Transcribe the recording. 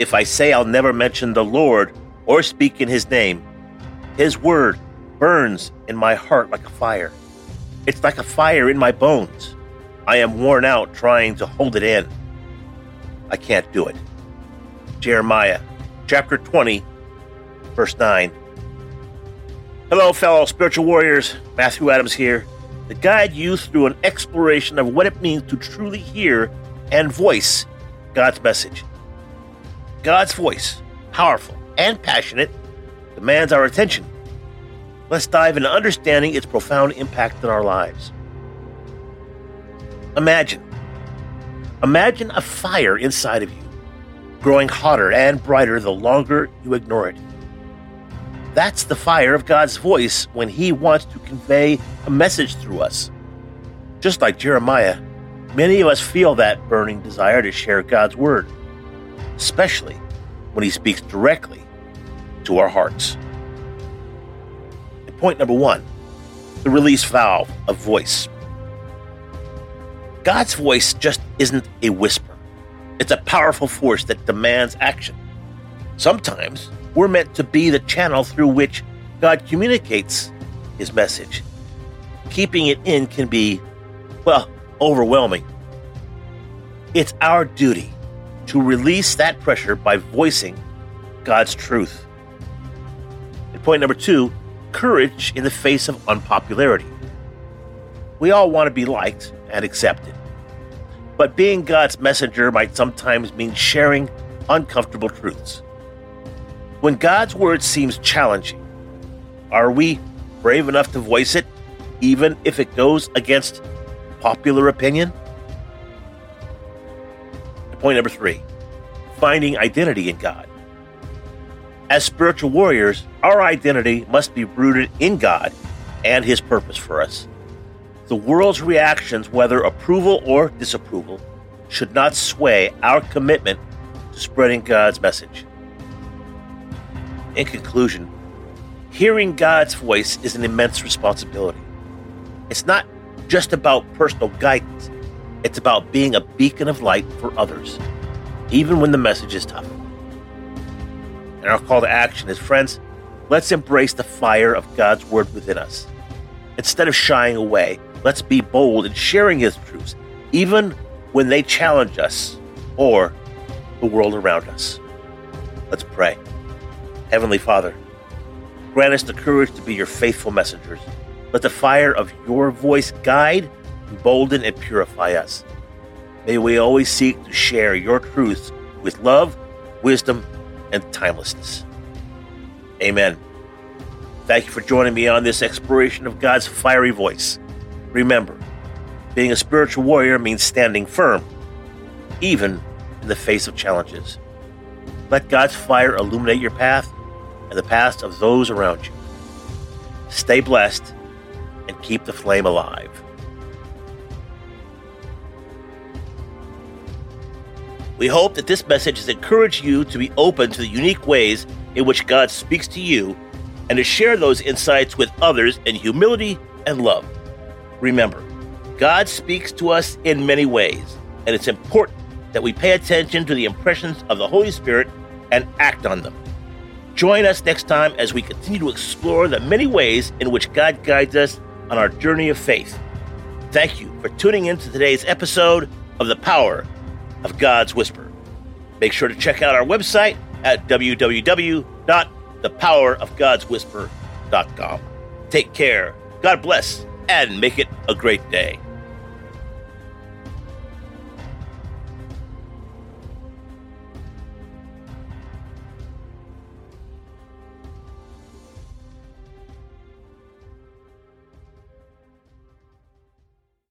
If I say I'll never mention the Lord or speak in his name, his word burns in my heart like a fire. It's like a fire in my bones. I am worn out trying to hold it in. I can't do it. Jeremiah chapter 20, verse 9. Hello, fellow spiritual warriors. Matthew Adams here to guide you through an exploration of what it means to truly hear and voice God's message. God's voice, powerful and passionate, demands our attention. Let's dive into understanding its profound impact on our lives. Imagine. Imagine a fire inside of you, growing hotter and brighter the longer you ignore it. That's the fire of God's voice when He wants to convey a message through us. Just like Jeremiah, many of us feel that burning desire to share God's word, especially when He speaks directly to our hearts. And point number one the release valve of voice. God's voice just isn't a whisper, it's a powerful force that demands action. Sometimes we're meant to be the channel through which God communicates his message. Keeping it in can be, well, overwhelming. It's our duty to release that pressure by voicing God's truth. And point number two courage in the face of unpopularity. We all want to be liked and accepted. But being God's messenger might sometimes mean sharing uncomfortable truths. When God's word seems challenging, are we brave enough to voice it, even if it goes against popular opinion? Point number three finding identity in God. As spiritual warriors, our identity must be rooted in God and His purpose for us. The world's reactions, whether approval or disapproval, should not sway our commitment to spreading God's message. In conclusion, hearing God's voice is an immense responsibility. It's not just about personal guidance, it's about being a beacon of light for others, even when the message is tough. And our call to action is friends, let's embrace the fire of God's word within us. Instead of shying away, let's be bold in sharing His truths, even when they challenge us or the world around us. Let's pray. Heavenly Father, grant us the courage to be your faithful messengers. Let the fire of your voice guide, embolden, and purify us. May we always seek to share your truths with love, wisdom, and timelessness. Amen. Thank you for joining me on this exploration of God's fiery voice. Remember, being a spiritual warrior means standing firm, even in the face of challenges. Let God's fire illuminate your path and the paths of those around you. Stay blessed and keep the flame alive. We hope that this message has encouraged you to be open to the unique ways in which God speaks to you and to share those insights with others in humility and love. Remember, God speaks to us in many ways, and it's important that we pay attention to the impressions of the Holy Spirit and act on them. Join us next time as we continue to explore the many ways in which God guides us on our journey of faith. Thank you for tuning in to today's episode of The Power of God's Whisper. Make sure to check out our website at www.thepowerofgodswhisper.com. Take care, God bless, and make it a great day.